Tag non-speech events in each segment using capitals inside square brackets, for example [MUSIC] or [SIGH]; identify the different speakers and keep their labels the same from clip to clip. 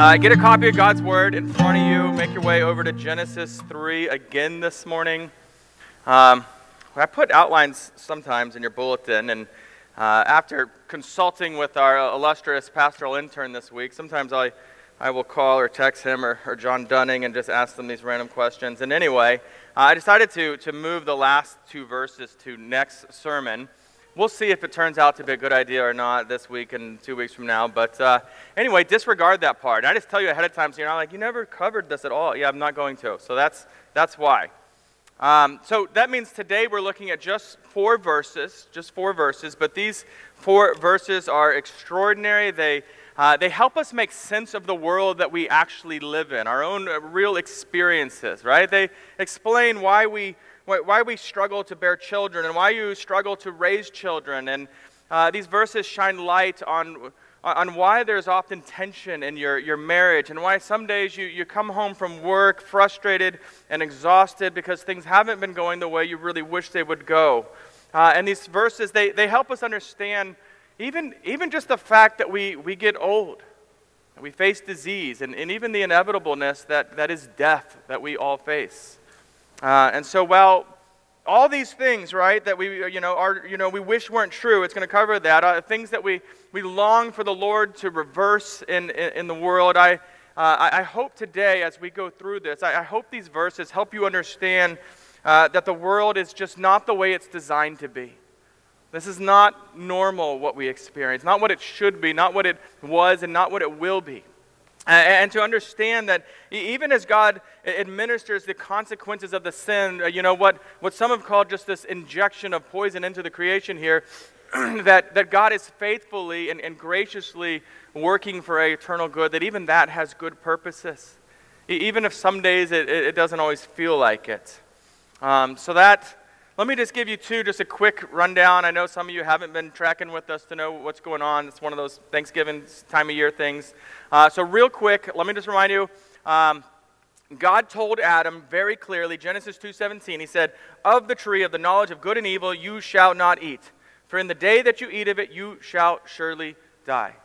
Speaker 1: Uh, get a copy of God's Word in front of you. Make your way over to Genesis 3 again this morning. Um, I put outlines sometimes in your bulletin, and uh, after consulting with our illustrious pastoral intern this week, sometimes I, I will call or text him or, or John Dunning and just ask them these random questions. And anyway, uh, I decided to, to move the last two verses to next sermon we'll see if it turns out to be a good idea or not this week and two weeks from now. But uh, anyway, disregard that part. And I just tell you ahead of time so you're not like, you never covered this at all. Yeah, I'm not going to. So that's, that's why. Um, so that means today we're looking at just four verses, just four verses, but these four verses are extraordinary. They, uh, they help us make sense of the world that we actually live in, our own uh, real experiences, right? They explain why we why we struggle to bear children and why you struggle to raise children. And uh, these verses shine light on, on why there's often tension in your, your marriage and why some days you, you come home from work frustrated and exhausted because things haven't been going the way you really wish they would go. Uh, and these verses, they, they help us understand even, even just the fact that we, we get old. We face disease and, and even the inevitableness that, that is death that we all face. Uh, and so, while all these things, right, that we, you know, are, you know, we wish weren't true, it's going to cover that. Uh, things that we, we long for the Lord to reverse in, in, in the world. I, uh, I, hope today, as we go through this, I, I hope these verses help you understand uh, that the world is just not the way it's designed to be. This is not normal what we experience, not what it should be, not what it was, and not what it will be. And to understand that even as God administers the consequences of the sin, uh, you know, what, what some have called just this injection of poison into the creation here, [CLEARS THROAT] that, that God is faithfully and, and graciously working for eternal good, that even that has good purposes. Even if some days it, it doesn't always feel like it. Um, so that let me just give you two, just a quick rundown. I know some of you haven't been tracking with us to know what's going on. It's one of those Thanksgiving time of year things. Uh, so, real quick, let me just remind you. Um, God told Adam very clearly, Genesis 2:17, he said, "Of the tree of the knowledge of good and evil you shall not eat, for in the day that you eat of it you shall surely die."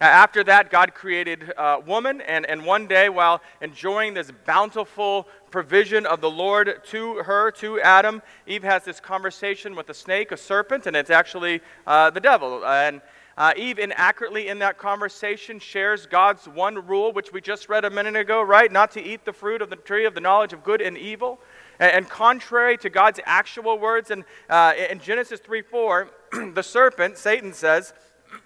Speaker 1: After that, God created uh, woman, and, and one day, while enjoying this bountiful provision of the Lord to her, to Adam, Eve has this conversation with a snake, a serpent, and it's actually uh, the devil. And uh, Eve, inaccurately in that conversation, shares God's one rule, which we just read a minute ago, right? Not to eat the fruit of the tree of the knowledge of good and evil. And, and contrary to God's actual words in, uh, in Genesis 3 4, [CLEARS THROAT] the serpent, Satan, says,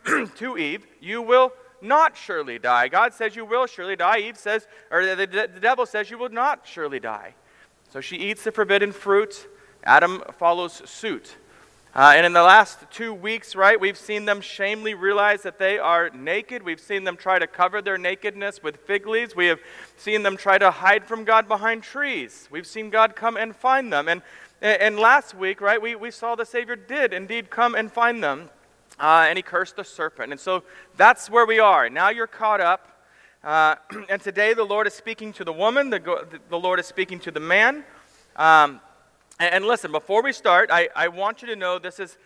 Speaker 1: [CLEARS THROAT] to Eve, You will not surely die. God says you will surely die. Eve says, or the, the, the devil says you will not surely die. So she eats the forbidden fruit. Adam follows suit. Uh, and in the last two weeks, right, we've seen them shamefully realize that they are naked. We've seen them try to cover their nakedness with fig leaves. We have seen them try to hide from God behind trees. We've seen God come and find them. And, and last week, right, we, we saw the Savior did indeed come and find them uh, and he cursed the serpent. And so that's where we are. Now you're caught up. Uh, [CLEARS THROAT] and today the Lord is speaking to the woman, the, the Lord is speaking to the man. Um, and, and, listen, before we start, I, I want you to know this is,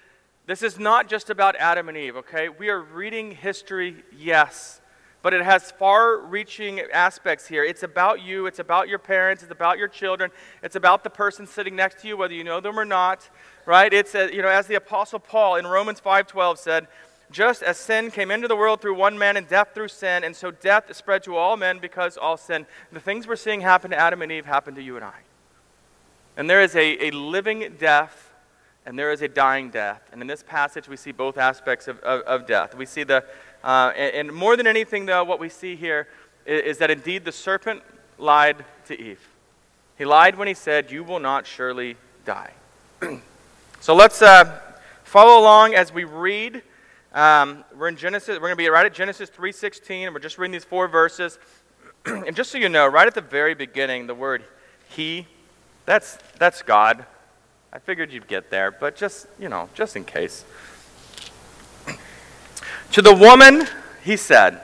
Speaker 1: this is not just about Adam and Eve, okay? We are reading history, yes, but it has far reaching aspects here. It's about you, it's about your parents, it's about your children, it's about the person sitting next to you, whether you know them or not right? It's, a, you know, as the Apostle Paul in Romans 5.12 said, just as sin came into the world through one man and death through sin, and so death spread to all men because all sin. The things we're seeing happen to Adam and Eve happen to you and I. And there is a, a living death and there is a dying death. And in this passage, we see both aspects of, of, of death. We see the, uh, and, and, more than anything, though, what we see here is, is that indeed the serpent lied to Eve. He lied when he said, You will not surely die. [CLEARS THROAT] So let's uh, follow along as we read. Um, we're in Genesis. We're going to be right at Genesis 3:16, and we're just reading these four verses. [CLEARS THROAT] and just so you know, right at the very beginning, the word "he," that's that's God. I figured you'd get there, but just you know, just in case. [CLEARS THROAT] to the woman, he said,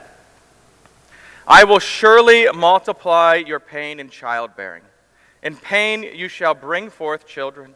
Speaker 1: "I will surely multiply your pain in childbearing. In pain you shall bring forth children."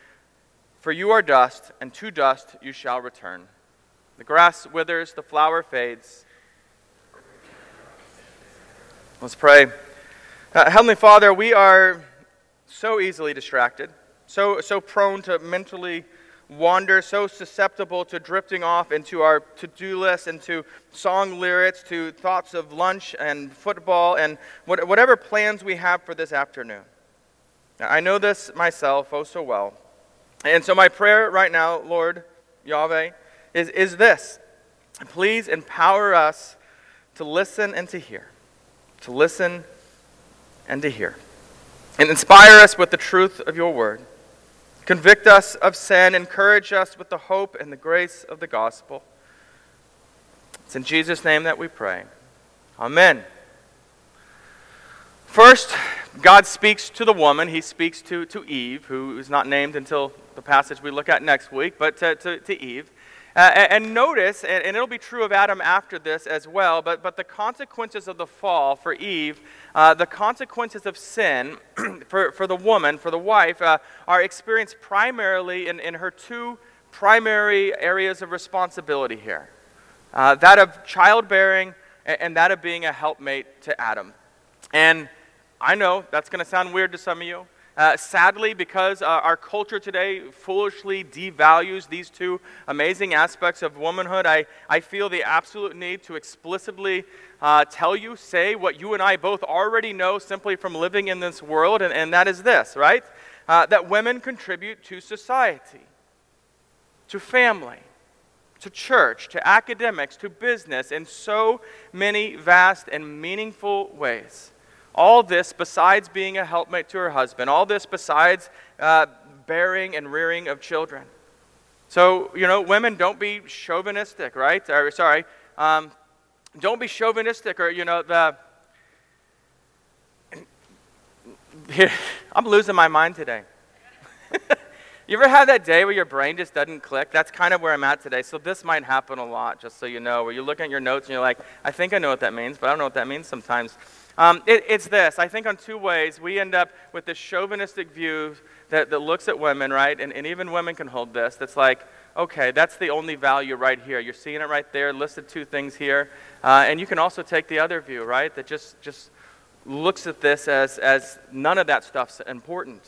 Speaker 1: For you are dust, and to dust you shall return. The grass withers, the flower fades. Let's pray. Uh, Heavenly Father, we are so easily distracted, so, so prone to mentally wander, so susceptible to drifting off into our to do list, into song lyrics, to thoughts of lunch and football, and what, whatever plans we have for this afternoon. Now, I know this myself oh so well. And so, my prayer right now, Lord, Yahweh, is, is this please empower us to listen and to hear. To listen and to hear. And inspire us with the truth of your word. Convict us of sin. Encourage us with the hope and the grace of the gospel. It's in Jesus' name that we pray. Amen. First, God speaks to the woman. He speaks to, to Eve, who is not named until the passage we look at next week, but to, to, to Eve. Uh, and notice, and, and, it'll be true of Adam after this as well, but, but the consequences of the fall for Eve, uh, the consequences of sin [CLEARS THROAT] for, for the woman, for the wife, uh, are experienced primarily in, in her two primary areas of responsibility here uh, that of childbearing and, and that of being a helpmate to Adam. And I know that's going to sound weird to some of you. Uh, sadly, because uh, our culture today foolishly devalues these two amazing aspects of womanhood, I, I feel the absolute need to explicitly uh, tell you, say what you and I both already know simply from living in this world, and, and that is this, right? Uh, that women contribute to society, to family, to church, to academics, to business in so many vast and meaningful ways. All this besides being a helpmate to her husband. All this besides uh, bearing and rearing of children. So, you know, women, don't be chauvinistic, right? Or, sorry, um, don't be chauvinistic or, you know, the. [LAUGHS] I'm losing my mind today. [LAUGHS] you ever have that day where your brain just doesn't click? That's kind of where I'm at today. So this might happen a lot, just so you know, where you're looking at your notes and you're like, I think I know what that means, but I don't know what that means sometimes. Um, it, it's this. I think on two ways we end up with this chauvinistic view that, that looks at women, right? And, and even women can hold this. That's like, okay, that's the only value right here. You're seeing it right there, listed two things here. Uh, and you can also take the other view, right? That just, just looks at this as, as none of that stuff's important,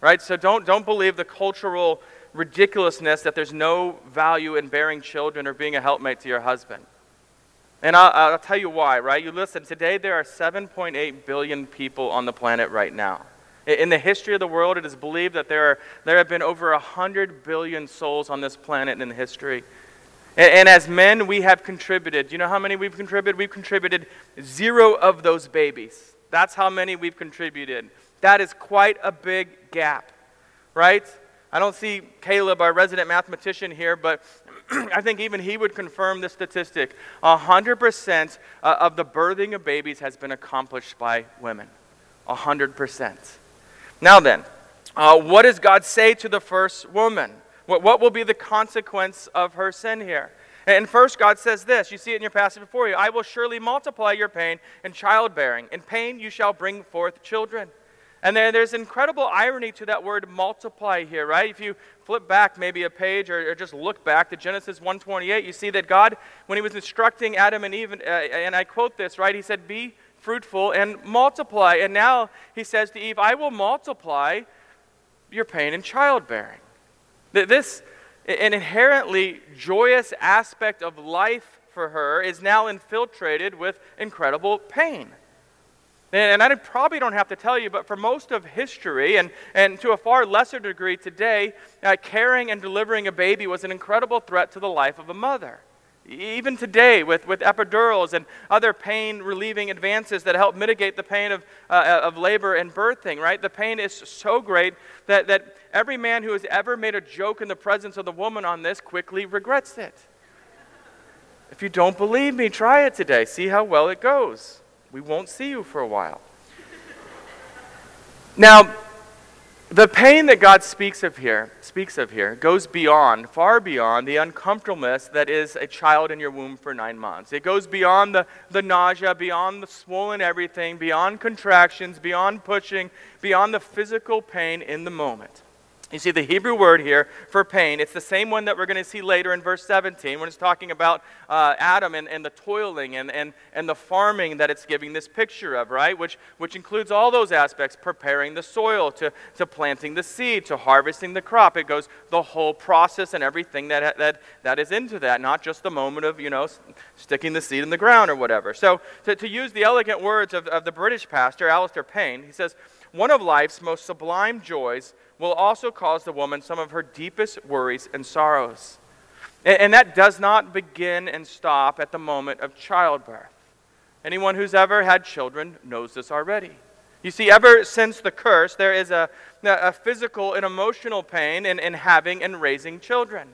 Speaker 1: right? So don't, don't believe the cultural ridiculousness that there's no value in bearing children or being a helpmate to your husband. And I'll, I'll, tell you why, right? You listen, today there are 7.8 billion people on the planet right now. In the history of the world, it is believed that there, are, there have been over 100 billion souls on this planet in history. And, and as men, we have contributed. Do you know how many we've contributed? We've contributed zero of those babies. That's how many we've contributed. That is quite a big gap, right? I don't see Caleb, our resident mathematician, here, but [CLEARS THROAT] I think even he would confirm the statistic 100% uh, of the birthing of babies has been accomplished by women. 100%. Now then, uh, what does God say to the first woman? What, what will be the consequence of her sin here? And first, God says this. You see it in your passage before you I will surely multiply your pain and childbearing. In pain you shall bring forth children. And then there's incredible irony to that word multiply here, right? If you flip back maybe a page or, or just look back to Genesis 1:28, you see that God, when He was instructing Adam and Eve, uh, and I quote this, right? He said, "Be fruitful and multiply." And now He says to Eve, "I will multiply your pain in childbearing." This, an inherently joyous aspect of life for her, is now infiltrated with incredible pain. And I probably don't have to tell you, but for most of history, and, and to a far lesser degree today, uh, carrying and delivering a baby was an incredible threat to the life of a mother. Even today, with, with epidurals and other pain relieving advances that help mitigate the pain of, uh, of labor and birthing, right? The pain is so great that, that every man who has ever made a joke in the presence of the woman on this quickly regrets it. If you don't believe me, try it today. See how well it goes. We won't see you for a while. [LAUGHS] now, the pain that God speaks of here, speaks of here, goes beyond, far beyond the uncomfortableness that is a child in your womb for nine months. It goes beyond the, the nausea, beyond the swollen everything, beyond contractions, beyond pushing, beyond the physical pain in the moment. You see, the Hebrew word here for pain, it's the same one that we're going to see later in verse 17 when it's talking about uh, Adam and, and the toiling and, and, and the farming that it's giving this picture of, right? Which, which includes all those aspects preparing the soil, to, to planting the seed, to harvesting the crop. It goes the whole process and everything that, that, that is into that, not just the moment of, you know, sticking the seed in the ground or whatever. So, to, to use the elegant words of, of the British pastor, Alistair Payne, he says, One of life's most sublime joys will also cause the woman some of her deepest worries and sorrows. And, and that does not begin and stop at the moment of childbirth. Anyone who's ever had children knows this already. You see, ever since the curse, there is a, a physical and emotional pain in, in having and raising children.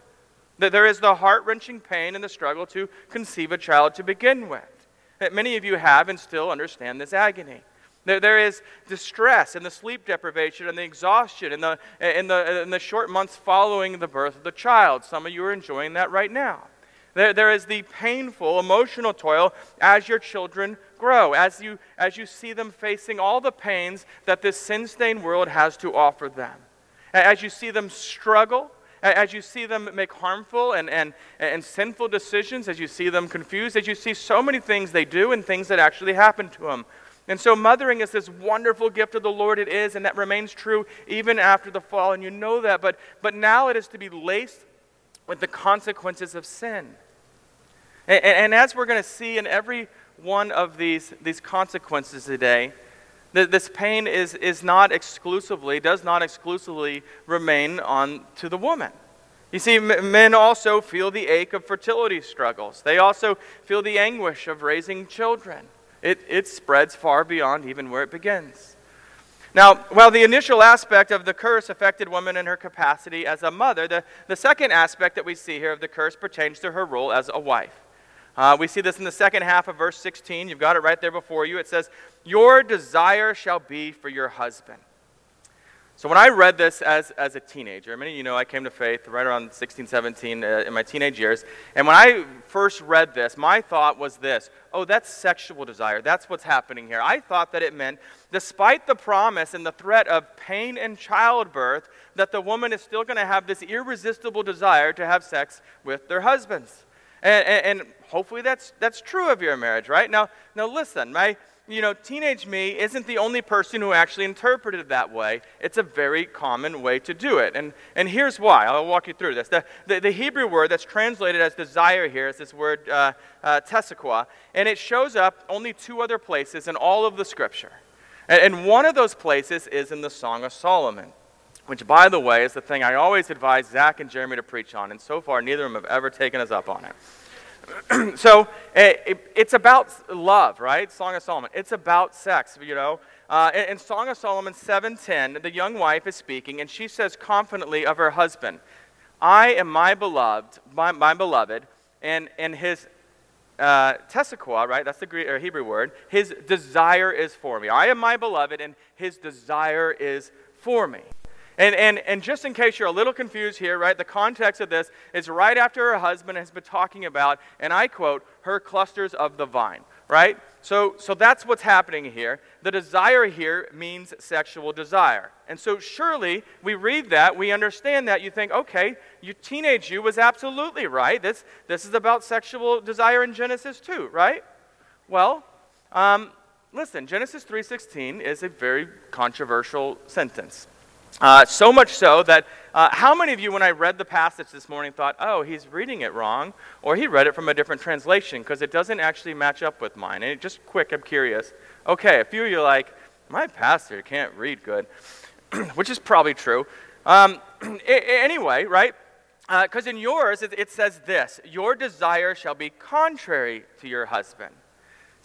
Speaker 1: That there is the heart wrenching pain and the struggle to conceive a child to begin with. That many of you have and still understand this agony. There, there is distress and the sleep deprivation and the exhaustion in the, in, the, in the short months following the birth of the child. Some of you are enjoying that right now. There, there is the painful emotional toil as your children grow, as you, as you see them facing all the pains that this sin stained world has to offer them. As you see them struggle, as you see them make harmful and, and, and sinful decisions, as you see them confused, as you see so many things they do and things that actually happen to them. And so, mothering is this wonderful gift of the Lord. It is, and that remains true even after the fall, and you know that. But, but now it is to be laced with the consequences of sin. And, and, as we're going to see in every one of these, these consequences today, that this pain is, is not exclusively, does not exclusively remain on to the woman. You see, men also feel the ache of fertility struggles. They also feel the anguish of raising children it, it spreads far beyond even where it begins. Now, while the initial aspect of the curse affected woman in her capacity as a mother, the, the second aspect that we see here of the curse pertains to her role as a wife. Uh, we see this in the second half of verse 16. You've got it right there before you. It says, Your desire shall be for your husband. So when I read this as, as a teenager, many of you know I came to faith right around 16, 17 uh, in my teenage years. And when I first read this, my thought was this oh, that's sexual desire. That's what's happening here. I thought that it meant, despite the promise and the threat of pain and childbirth, that the woman is still going to have this irresistible desire to have sex with their husbands. And, and, and hopefully that's, that's true of your marriage, right? Now, now listen, my you know, teenage me isn't the only person who actually interpreted it that way. It's a very common way to do it. And, and here's why. I'll walk you through this. The, the, the Hebrew word that's translated as desire here is this word uh, uh, and it shows up only two other places in all of the scripture. And, and one of those places is in the Song of Solomon, which, by the way, is the thing I always advise Zach and Jeremy to preach on, and so far neither of them have ever taken us up on it. [CLEARS THROAT] so eh, it, it's about love, right? Song of Solomon. It's about sex, you know. Uh, in, in Song of Solomon 7:10, the young wife is speaking, and she says confidently of her husband, "I am my beloved, my, my beloved, and and his uh, right? That's the Greek or Hebrew word. His desire is for me. I am my beloved, and his desire is for me." And, and, and just in case you're a little confused here, right, the context of this is right after her husband has been talking about, and I quote, her clusters of the vine, right? So, so that's what's happening here. The desire here means sexual desire. And so surely we read that, we understand that, you think, okay, you teenage you was absolutely right. This, this is about sexual desire in Genesis 2, right? Well, um, listen, Genesis 3.16 is a very controversial sentence. Uh, so much so that uh, how many of you, when I read the passage this morning, thought, oh, he's reading it wrong, or he read it from a different translation because it doesn't actually match up with mine? And just quick, I'm curious. Okay, a few of you are like, my pastor can't read good, [CLEARS THROAT] which is probably true. Um, [CLEARS THROAT] anyway, right? Because uh, in yours, it, it says this Your desire shall be contrary to your husband.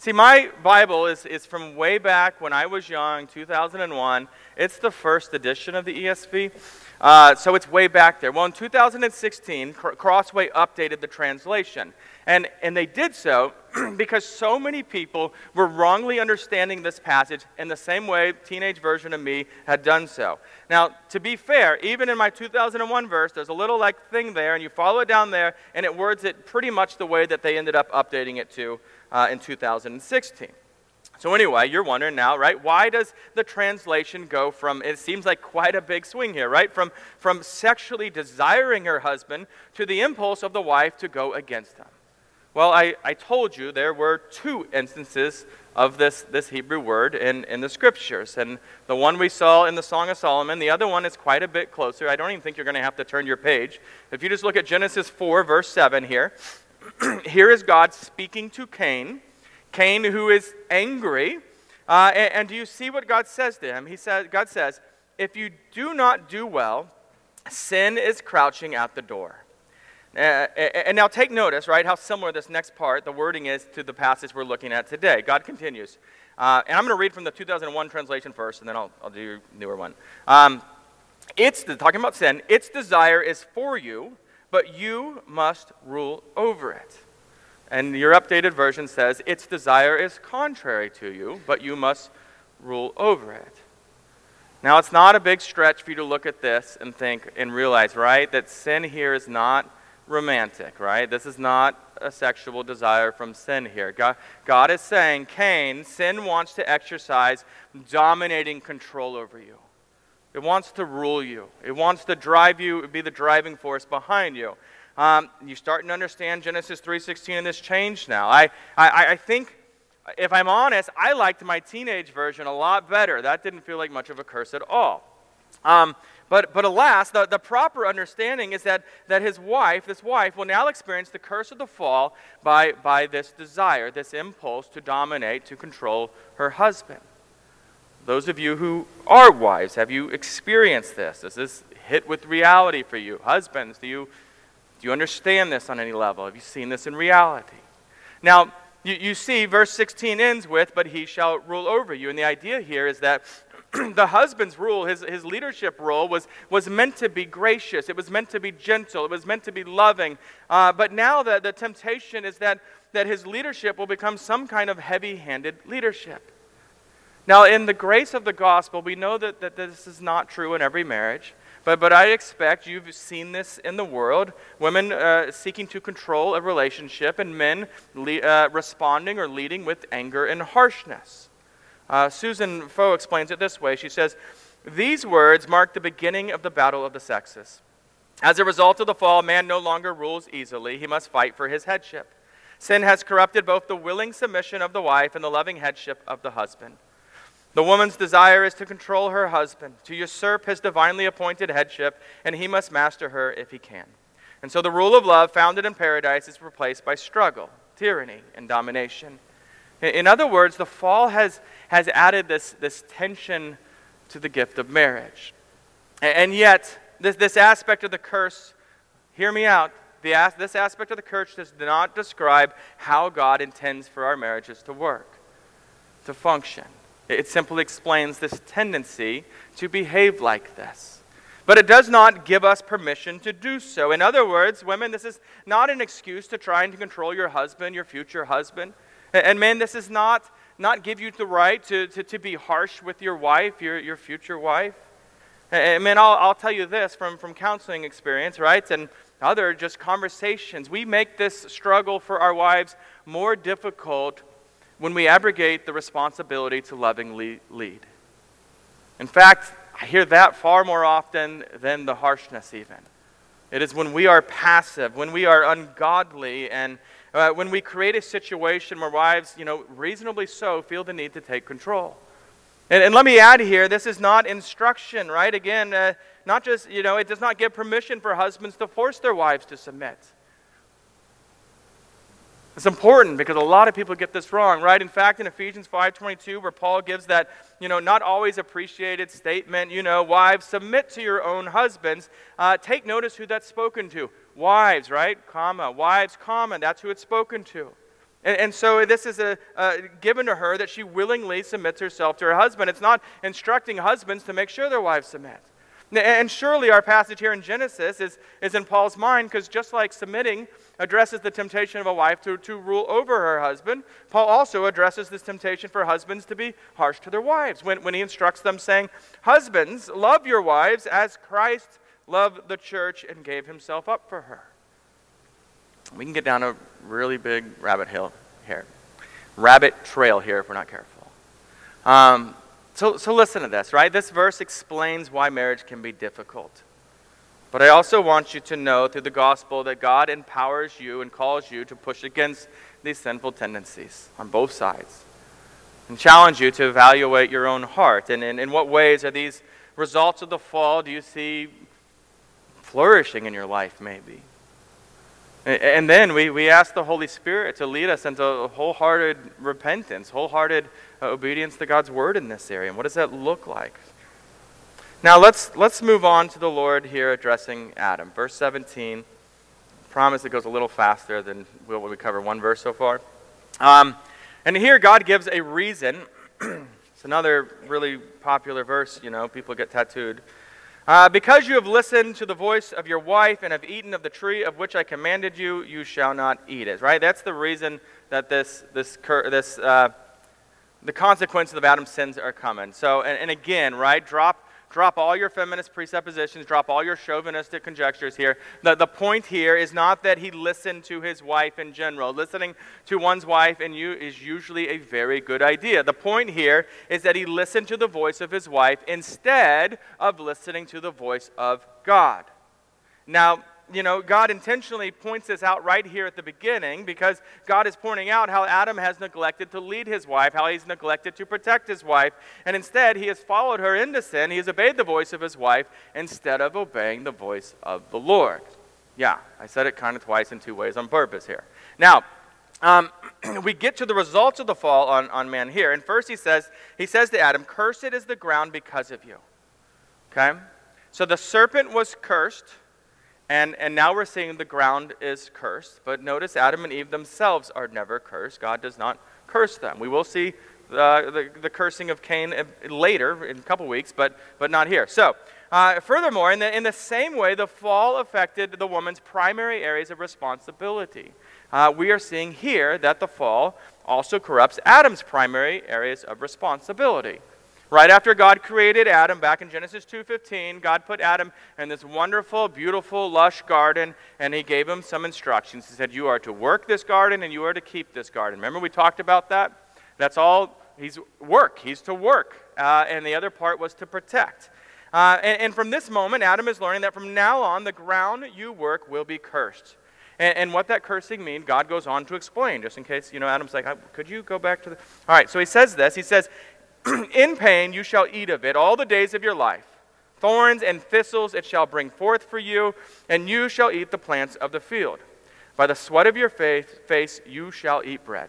Speaker 1: See, my Bible is, is from way back when I was young, 2001. It's the first edition of the ESV. Uh, so it's way back there. Well, in 2016, Crossway updated the translation. And, and they did so [CLEARS THROAT] because so many people were wrongly understanding this passage in the same way teenage version of me had done so. Now, to be fair, even in my 2001 verse, there's a little like thing there, and you follow it down there, and it words it pretty much the way that they ended up updating it to uh, in 2016. So, anyway, you're wondering now, right? Why does the translation go from, it seems like quite a big swing here, right? From, from sexually desiring her husband to the impulse of the wife to go against him. Well, I, I told you there were two instances of this, this Hebrew word in, in the scriptures. And the one we saw in the Song of Solomon, the other one is quite a bit closer. I don't even think you're going to have to turn your page. If you just look at Genesis 4, verse 7 here, [CLEARS THROAT] here is God speaking to Cain Cain, who is angry. Uh, and, and do you see what God says to him? He says, God says, If you do not do well, sin is crouching at the door. Uh, and now take notice, right, how similar this next part, the wording is to the passage we're looking at today. God continues. Uh, and I'm going to read from the 2001 translation first, and then I'll, I'll do a newer one. Um, it's the, talking about sin, its desire is for you, but you must rule over it. And your updated version says, Its desire is contrary to you, but you must rule over it. Now, it's not a big stretch for you to look at this and think and realize, right, that sin here is not romantic, right? This is not a sexual desire from sin here. God, God is saying, Cain, sin wants to exercise dominating control over you. It wants to rule you. It wants to drive you, be the driving force behind you. Um, you're starting to understand Genesis 3.16 and this change now. I, I, I think, if I'm honest, I liked my teenage version a lot better. That didn't feel like much of a curse at all. Um, but, but alas, the, the proper understanding is that, that his wife, this wife, will now experience the curse of the fall by, by this desire, this impulse to dominate, to control her husband. Those of you who are wives, have you experienced this? Does this hit with reality for you? Husbands, do you do you understand this on any level? Have you seen this in reality? Now, you, you see, verse 16 ends with, But he shall rule over you. And the idea here is that [CLEARS THROAT] the husband's rule, his, his leadership role, was, was meant to be gracious. It was meant to be gentle. It was meant to be loving. Uh, but now the, the temptation is that, that his leadership will become some kind of heavy handed leadership. Now, in the grace of the gospel, we know that, that this is not true in every marriage. But, but I expect you've seen this in the world women uh, seeking to control a relationship and men le- uh, responding or leading with anger and harshness. Uh, Susan Foh explains it this way. She says, These words mark the beginning of the battle of the sexes. As a result of the fall, man no longer rules easily, he must fight for his headship. Sin has corrupted both the willing submission of the wife and the loving headship of the husband. The woman's desire is to control her husband, to usurp his divinely appointed headship, and he must master her if he can. And so the rule of love founded in paradise is replaced by struggle, tyranny, and domination. In other words, the fall has, has added this, this tension to the gift of marriage. And yet, this, this aspect of the curse, hear me out, the, this aspect of the curse does not describe how God intends for our marriages to work, to function. It simply explains this tendency to behave like this. But it does not give us permission to do so. In other words, women, this is not an excuse to try and control your husband, your future husband. And men, this is not, not give you the right to, to, to be harsh with your wife, your, your future wife. And men, I'll, I'll tell you this from, from counseling experience, right? And other just conversations. We make this struggle for our wives more difficult when we abrogate the responsibility to lovingly lead. In fact, I hear that far more often than the harshness, even. It is when we are passive, when we are ungodly, and uh, when we create a situation where wives, you know, reasonably so, feel the need to take control. And, and let me add here this is not instruction, right? Again, uh, not just, you know, it does not give permission for husbands to force their wives to submit. It's important because a lot of people get this wrong, right? In fact, in Ephesians 5:22, where Paul gives that, you know, not always appreciated statement, you know, wives submit to your own husbands. Uh, take notice who that's spoken to. Wives, right? Comma. Wives, comma. That's who it's spoken to. And, and so this is a, given to her that she willingly submits herself to her husband. It's not instructing husbands to make sure their wives submit. And surely our passage here in Genesis is, is in Paul's mind because just like submitting addresses the temptation of a wife to, to rule over her husband, Paul also addresses this temptation for husbands to be harsh to their wives when, when he instructs them, saying, Husbands, love your wives as Christ loved the church and gave himself up for her. We can get down a really big rabbit hill here, rabbit trail here if we're not careful. Um, so, so listen to this, right? This verse explains why marriage can be difficult. But I also want you to know through the gospel that God empowers you and calls you to push against these sinful tendencies on both sides and challenge you to evaluate your own heart. And in, in what ways are these results of the fall do you see flourishing in your life, maybe? And then we, we ask the Holy Spirit to lead us into wholehearted repentance, wholehearted obedience to God's word in this area. And what does that look like? Now let's, let's move on to the Lord here addressing Adam. Verse 17. Promise it goes a little faster than what we cover one verse so far. Um, and here God gives a reason. [CLEARS THROAT] it's another really popular verse, you know, people get tattooed. Uh, because you have listened to the voice of your wife and have eaten of the tree of which I commanded you, you shall not eat it. Right? That's the reason that this, this, this uh, the consequences of Adam's sins are coming. So, and, and again, right? Drop drop all your feminist presuppositions, drop all your chauvinistic conjectures here. The, the point here is not that he listened to his wife in general. Listening to one's wife and you is usually a very good idea. The point here is that he listened to the voice of his wife instead of listening to the voice of God. Now, you know, God intentionally points this out right here at the beginning because God is pointing out how Adam has neglected to lead his wife, how he's neglected to protect his wife, and instead he has followed her into sin. He has obeyed the voice of his wife instead of obeying the voice of the Lord. Yeah, I said it kind of twice in two ways on purpose here. Now, um, [CLEARS THROAT] we get to the results of the fall on, on man here. And first he says, he says to Adam, Cursed is the ground because of you. Okay? So the serpent was cursed and, and now we're seeing the ground is cursed. But notice Adam and Eve themselves are never cursed. God does not curse them. We will see the, the, the cursing of Cain later in a couple weeks, but, but not here. So, uh, furthermore, in the, in the same way, the fall affected the woman's primary areas of responsibility. Uh, we are seeing here that the fall also corrupts Adam's primary areas of responsibility. Right after God created Adam back in Genesis 2:15, God put Adam in this wonderful, beautiful, lush garden and he gave him some instructions. He said, "You are to work this garden and you are to keep this garden." Remember we talked about that? That's all he's work. He's to work. Uh, and the other part was to protect. Uh, and, and, from this moment, Adam is learning that from now on, the ground you work will be cursed. And, and, what that cursing means, God goes on to explain, just in case, you know, Adam's like, could you go back to the. All right, so he says this. He says, [CLEARS THROAT] in pain you shall eat of it all the days of your life. Thorns and thistles it shall bring forth for you, and you shall eat the plants of the field. By the sweat of your face you shall eat bread.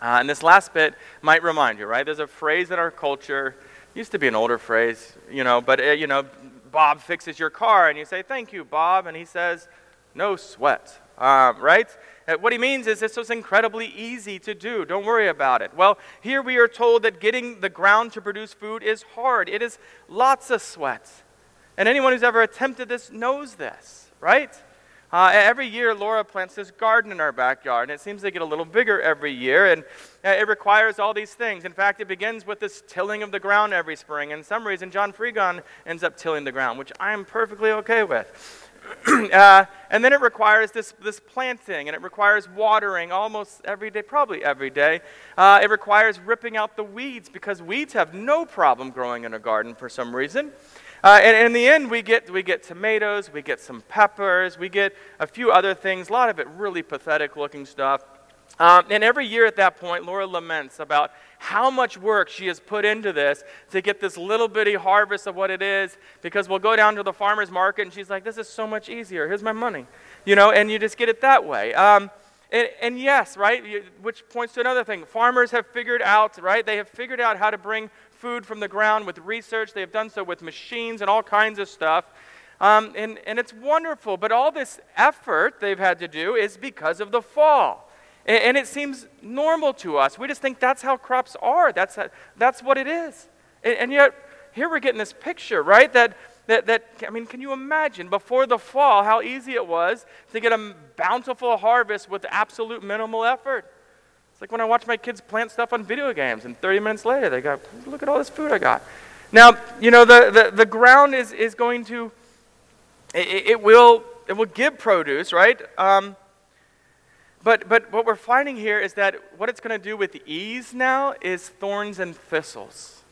Speaker 1: Uh, and this last bit might remind you, right? There's a phrase in our culture, used to be an older phrase, you know, but, uh, you know, Bob fixes your car, and you say, Thank you, Bob. And he says, No sweat, um, right? Uh, what he means is this was incredibly easy to do. Don't worry about it. Well, here we are told that getting the ground to produce food is hard, it is lots of sweat. And anyone who's ever attempted this knows this, right? Uh, every year, Laura plants this garden in our backyard, and it seems to get a little bigger every year, and uh, it requires all these things. In fact, it begins with this tilling of the ground every spring, and some reason John Fregon ends up tilling the ground, which I am perfectly okay with. [CLEARS THROAT] uh, and then it requires this, this planting, and it requires watering almost every day, probably every day. Uh, it requires ripping out the weeds because weeds have no problem growing in a garden for some reason. Uh, and, and, in the end, we get, we get tomatoes, we get some peppers, we get a few other things, a lot of it really pathetic looking stuff. Um, and every year at that point, Laura laments about how much work she has put into this to get this little bitty harvest of what it is because we'll go down to the farmer's market and she's like, this is so much easier. Here's my money. You know, and you just get it that way. Um, and, and, yes, right, which points to another thing. Farmers have figured out, right, they have figured out how to bring food from the ground with research. They have done so with machines and all kinds of stuff. Um, and, and it's wonderful. But all this effort they've had to do is because of the fall. And, it seems normal to us. We just think that's how crops are, that's, how, that's what it is. And, and yet, here we're getting this picture, right? That, that, that, I mean, can you imagine before the fall how easy it was to get a bountiful harvest with absolute minimal effort? It's like when I watch my kids plant stuff on video games, and 30 minutes later they go, look at all this food I got. Now, you know, the, the, the ground is, is going to, it, it will, it will give produce, right? Um, but, but what we're finding here is that what it's going to do with ease now is thorns and thistles,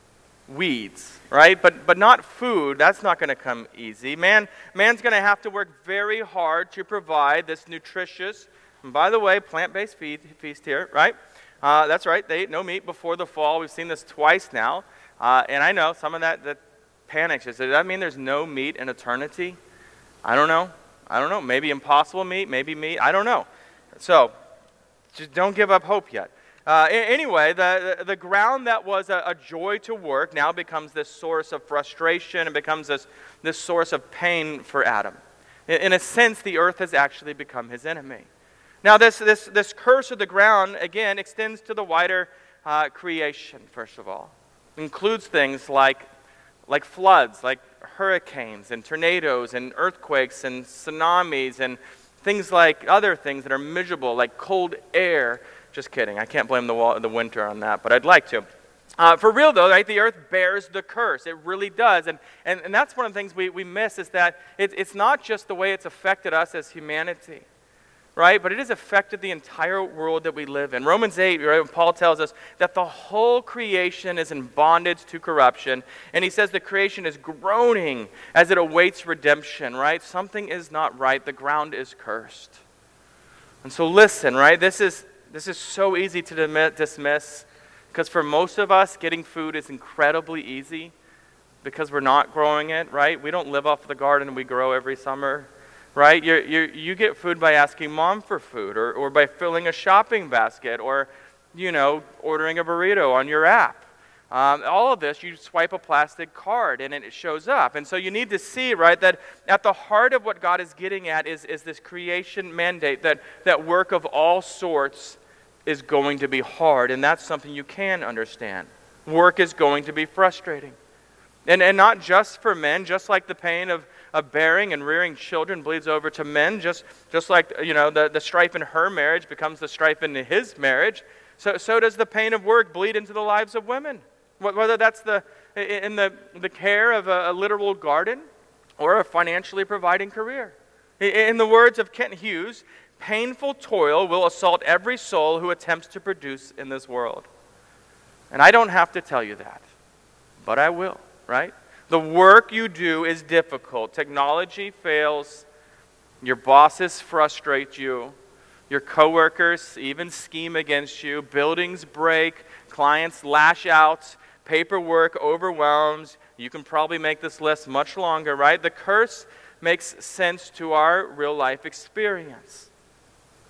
Speaker 1: weeds, right? But, but not food. That's not going to come easy. Man, man's going to have to work very hard to provide this nutritious, and by the way, plant based feed feast here, right? Uh, that's right. They ate no meat before the fall. We've seen this twice now. Uh, and I know some of that, that panics. Does that mean there's no meat in eternity? I don't know. I don't know. Maybe impossible meat, maybe meat. I don't know. So, just don't give up hope yet. Uh, anyway, the, the, ground that was a, a, joy to work now becomes this source of frustration and becomes this, this source of pain for Adam. In, in a sense, the earth has actually become his enemy. Now, this, this, this curse of the ground, again, extends to the wider uh, creation, first of all. It includes things like, like floods, like hurricanes and tornadoes and earthquakes and tsunamis and Things like other things that are miserable, like cold air. Just kidding. I can't blame the, wall, the winter on that, but I'd like to. Uh, for real, though, right, the earth bears the curse. It really does. And, and, and that's one of the things we, we miss is that it, it's not just the way it's affected us as humanity right? But it has affected the entire world that we live in. Romans 8, right, Paul tells us that the whole creation is in bondage to corruption. And he says the creation is groaning as it awaits redemption, right? Something is not right. The ground is cursed. And so listen, right? This is, this is so easy to dismiss because for most of us, getting food is incredibly easy because we're not growing it, right? We don't live off the garden we grow every summer right? you you get food by asking mom for food or, or by filling a shopping basket or, you know, ordering a burrito on your app. Um, all of this, you swipe a plastic card and it shows up. And so you need to see, right, that at the heart of what God is getting at is, is this creation mandate that, that work of all sorts is going to be hard. And that's something you can understand. Work is going to be frustrating. And, and not just for men, just like the pain of of bearing and rearing children bleeds over to men, just, just like you know, the, the strife in her marriage becomes the strife in his marriage. So, so does the pain of work bleed into the lives of women. Whether that's the, in the, the care of a, a literal garden or a financially providing career. In the words of Kent Hughes, painful toil will assault every soul who attempts to produce in this world. And I don't have to tell you that, but I will, right? The work you do is difficult. Technology fails. Your bosses frustrate you. Your coworkers even scheme against you. Buildings break. Clients lash out. Paperwork overwhelms. You can probably make this list much longer, right? The curse makes sense to our real life experience.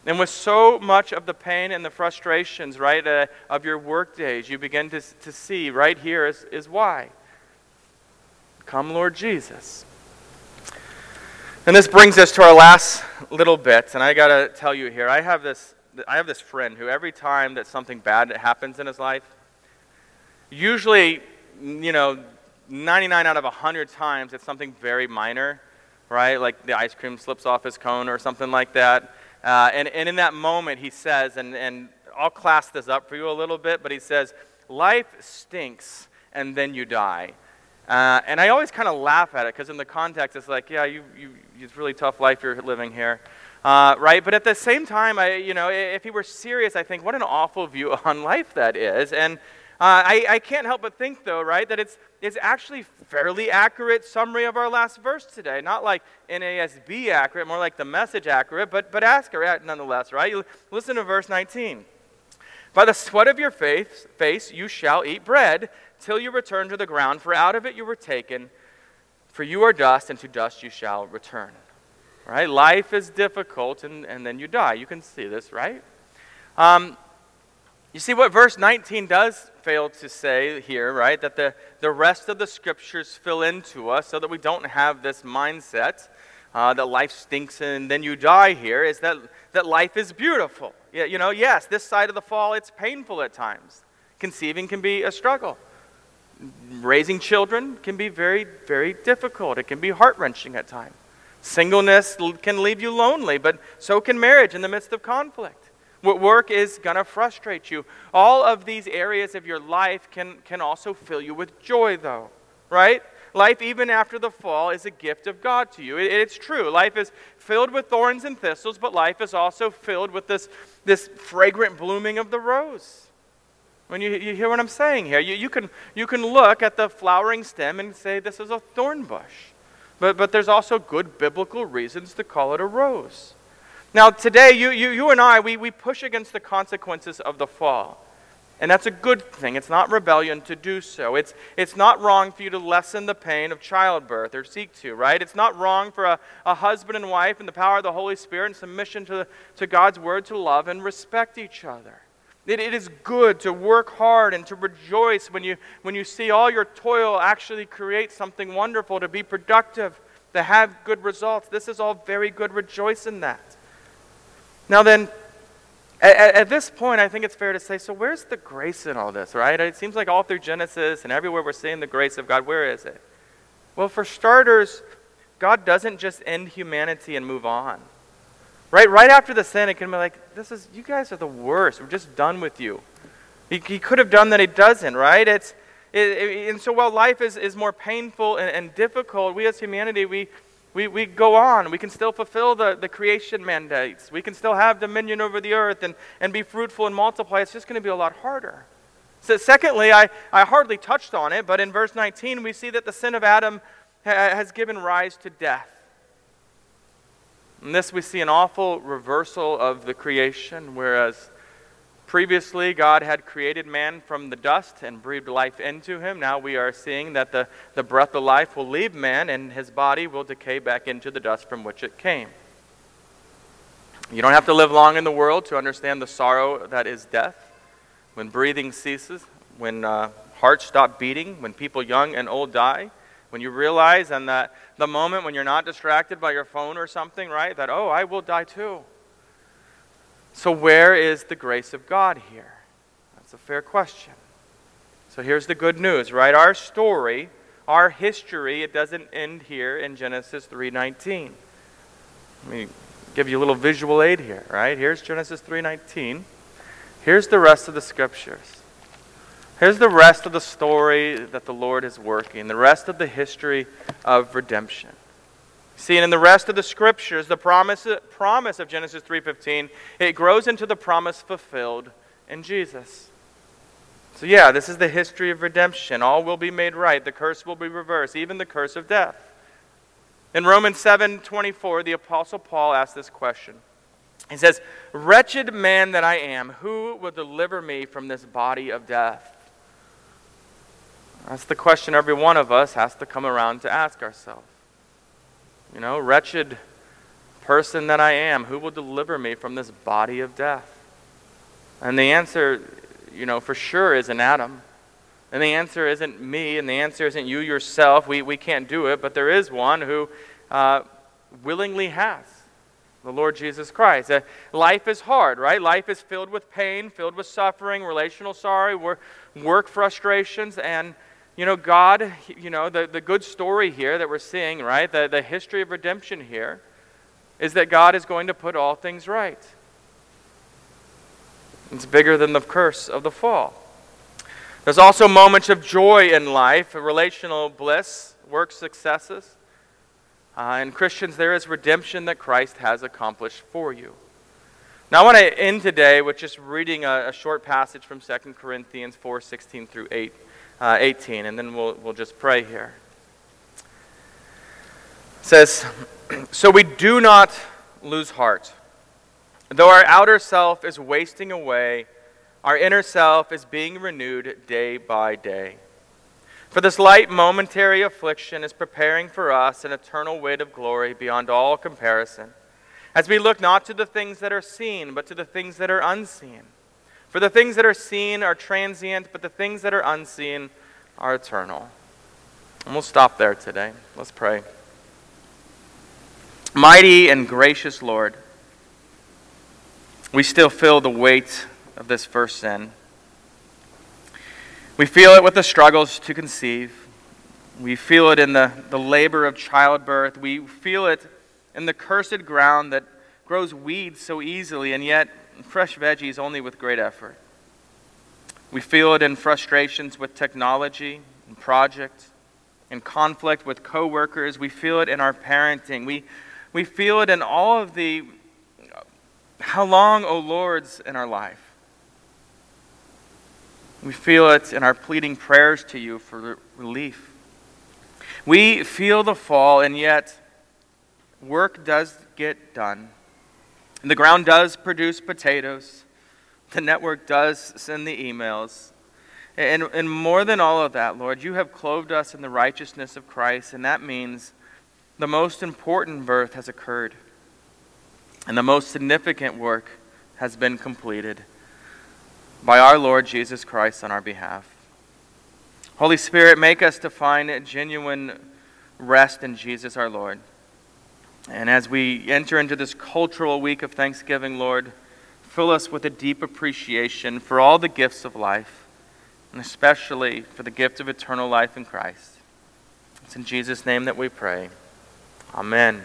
Speaker 1: And with so much of the pain and the frustrations, right, uh, of your work days, you begin to, to see right here is, is why. Come, Lord Jesus. And this brings us to our last little bit, and I got to tell you here, I have this I have this friend who every time that something bad happens in his life, usually, you know, 99 out of 100 times it's something very minor, right? Like the ice cream slips off his cone or something like that. Uh, and, and in that moment, he says, and, and I'll class this up for you a little bit, but he says, Life stinks and then you die. Uh, and I always kind of laugh at it because in the context, it's like, yeah, you, you, it's really tough life you're living here. Uh, right? But at the same time, I, you know, if he were serious, I think what an awful view [LAUGHS] on life that is. And uh, I, I can't help but think, though, right, that it's, it's actually fairly accurate summary of our last verse today. Not like NASB accurate, more like the message accurate, but, but accurate nonetheless, right? You listen to verse 19. By the sweat of your face, face you shall eat bread till you return to the ground, for out of it you were taken. For you are dust, and to dust you shall return. Right? Life is difficult, and, and then you die. You can see this, right? Um, you see what verse 19 does fail to say here, right? That the, the rest of the scriptures fill into us so that we don't have this mindset uh, that life stinks and then you die here, is that, that life is beautiful. Yeah, you know, yes, this side of the fall, it's painful at times. Conceiving can be a struggle. Raising children can be very, very difficult. It can be heart wrenching at times. Singleness can leave you lonely, but so can marriage in the midst of conflict. What work is going to frustrate you. All of these areas of your life can, can also fill you with joy, though, right? Life, even after the fall, is a gift of God to you. It, it's true. Life is filled with thorns and thistles, but life is also filled with this, this fragrant blooming of the rose. When you, you hear what I'm saying here, you, you, can, you can look at the flowering stem and say this is a thorn bush. But, but there's also good biblical reasons to call it a rose. Now, today, you, you, you and I, we, we push against the consequences of the fall. And that's a good thing. It's not rebellion to do so. It's, it's not wrong for you to lessen the pain of childbirth or seek to, right? It's not wrong for a, a husband and wife in the power of the Holy Spirit and submission to, to God's word to love and respect each other. It, it is good to work hard and to rejoice when you, when you see all your toil actually create something wonderful, to be productive, to have good results. This is all very good. Rejoice in that. Now, then, at, at, this point, I think it's fair to say so, where's the grace in all this, right? It seems like all through Genesis and everywhere we're seeing the grace of God. Where is it? Well, for starters, God doesn't just end humanity and move on. Right, right after the sin, it can be like, this is, you guys are the worst. We're just done with you. He, he could have done that, he doesn't, right? It's, it, it, and so while life is, is more painful and, and difficult, we as humanity, we, we, we go on. We can still fulfill the, the creation mandates. We can still have dominion over the earth and, and be fruitful and multiply. It's just going to be a lot harder. So, secondly, I, I hardly touched on it, but in verse 19, we see that the sin of Adam ha- has given rise to death. In this, we see an awful reversal of the creation, whereas Previously, God had created man from the dust and breathed life into him. Now we are seeing that the, the breath of life will leave man and his body will decay back into the dust from which it came. You don't have to live long in the world to understand the sorrow that is death. When breathing ceases, when uh, hearts stop beating, when people young and old die, when you realize and that the moment when you're not distracted by your phone or something, right, that, oh, I will die too. So, where is the grace of God here? That's a fair question. So, here's the good news, right? Our story, our history, it doesn't end here in Genesis 3:19. Let me give you a little visual aid here, right? Here's Genesis 3:19. Here's the rest of the scriptures. Here's the rest of the story that the Lord is working, the rest of the history of redemption. See, and in the rest of the scriptures, the promise, promise of Genesis 3.15, it grows into the promise fulfilled in Jesus. So yeah, this is the history of redemption. All will be made right. The curse will be reversed, even the curse of death. In Romans 7:24, the apostle Paul asks this question. He says, "Wretched man that I am, who will deliver me from this body of death?" That's the question every one of us has to come around to ask ourselves. You know, wretched person that I am, who will deliver me from this body of death? And the answer, you know, for sure isn't Adam. And the answer isn't me, and the answer isn't you yourself. We, we can't do it, but there is one who uh, willingly has the Lord Jesus Christ. Uh, life is hard, right? Life is filled with pain, filled with suffering, relational sorrow, work, work frustrations, and you know, God, you know, the, the good story here that we're seeing, right? The, the history of redemption here is that God is going to put all things right. It's bigger than the curse of the fall. There's also moments of joy in life, relational bliss, work successes. Uh, in Christians, there is redemption that Christ has accomplished for you. Now, I want to end today with just reading a, a short passage from 2 Corinthians 4 16 through 8 uh, 18, and then we'll, we'll just pray here. It says, [CLEARS THROAT] So we do not lose heart. Though our outer self is wasting away, our inner self is being renewed day by day. For this light momentary affliction is preparing for us an eternal weight of glory beyond all comparison, as we look not to the things that are seen, but to the things that are unseen. For the things that are seen are transient, but the things that are unseen are eternal. And we'll stop there today. Let's pray. Mighty and gracious Lord, we still feel the weight of this first sin. We feel it with the struggles to conceive. We feel it in the, the labor of childbirth. We feel it in the cursed ground that grows weeds so easily and yet fresh veggies only with great effort. We feel it in frustrations with technology and projects, in conflict with coworkers. We feel it in our parenting. We, we feel it in all of the how long, O Lords, in our life. We feel it in our pleading prayers to you for relief. We feel the fall, and yet work does get done. And the ground does produce potatoes. The network does send the emails. And, and more than all of that, Lord, you have clothed us in the righteousness of Christ, and that means the most important birth has occurred, and the most significant work has been completed by our Lord Jesus Christ on our behalf. Holy Spirit, make us to find genuine rest in Jesus our Lord. And as we enter into this cultural week of Thanksgiving, Lord, fill us with a deep appreciation for all the gifts of life, and especially for the gift of eternal life in Christ. It's in Jesus' name that we pray. Amen.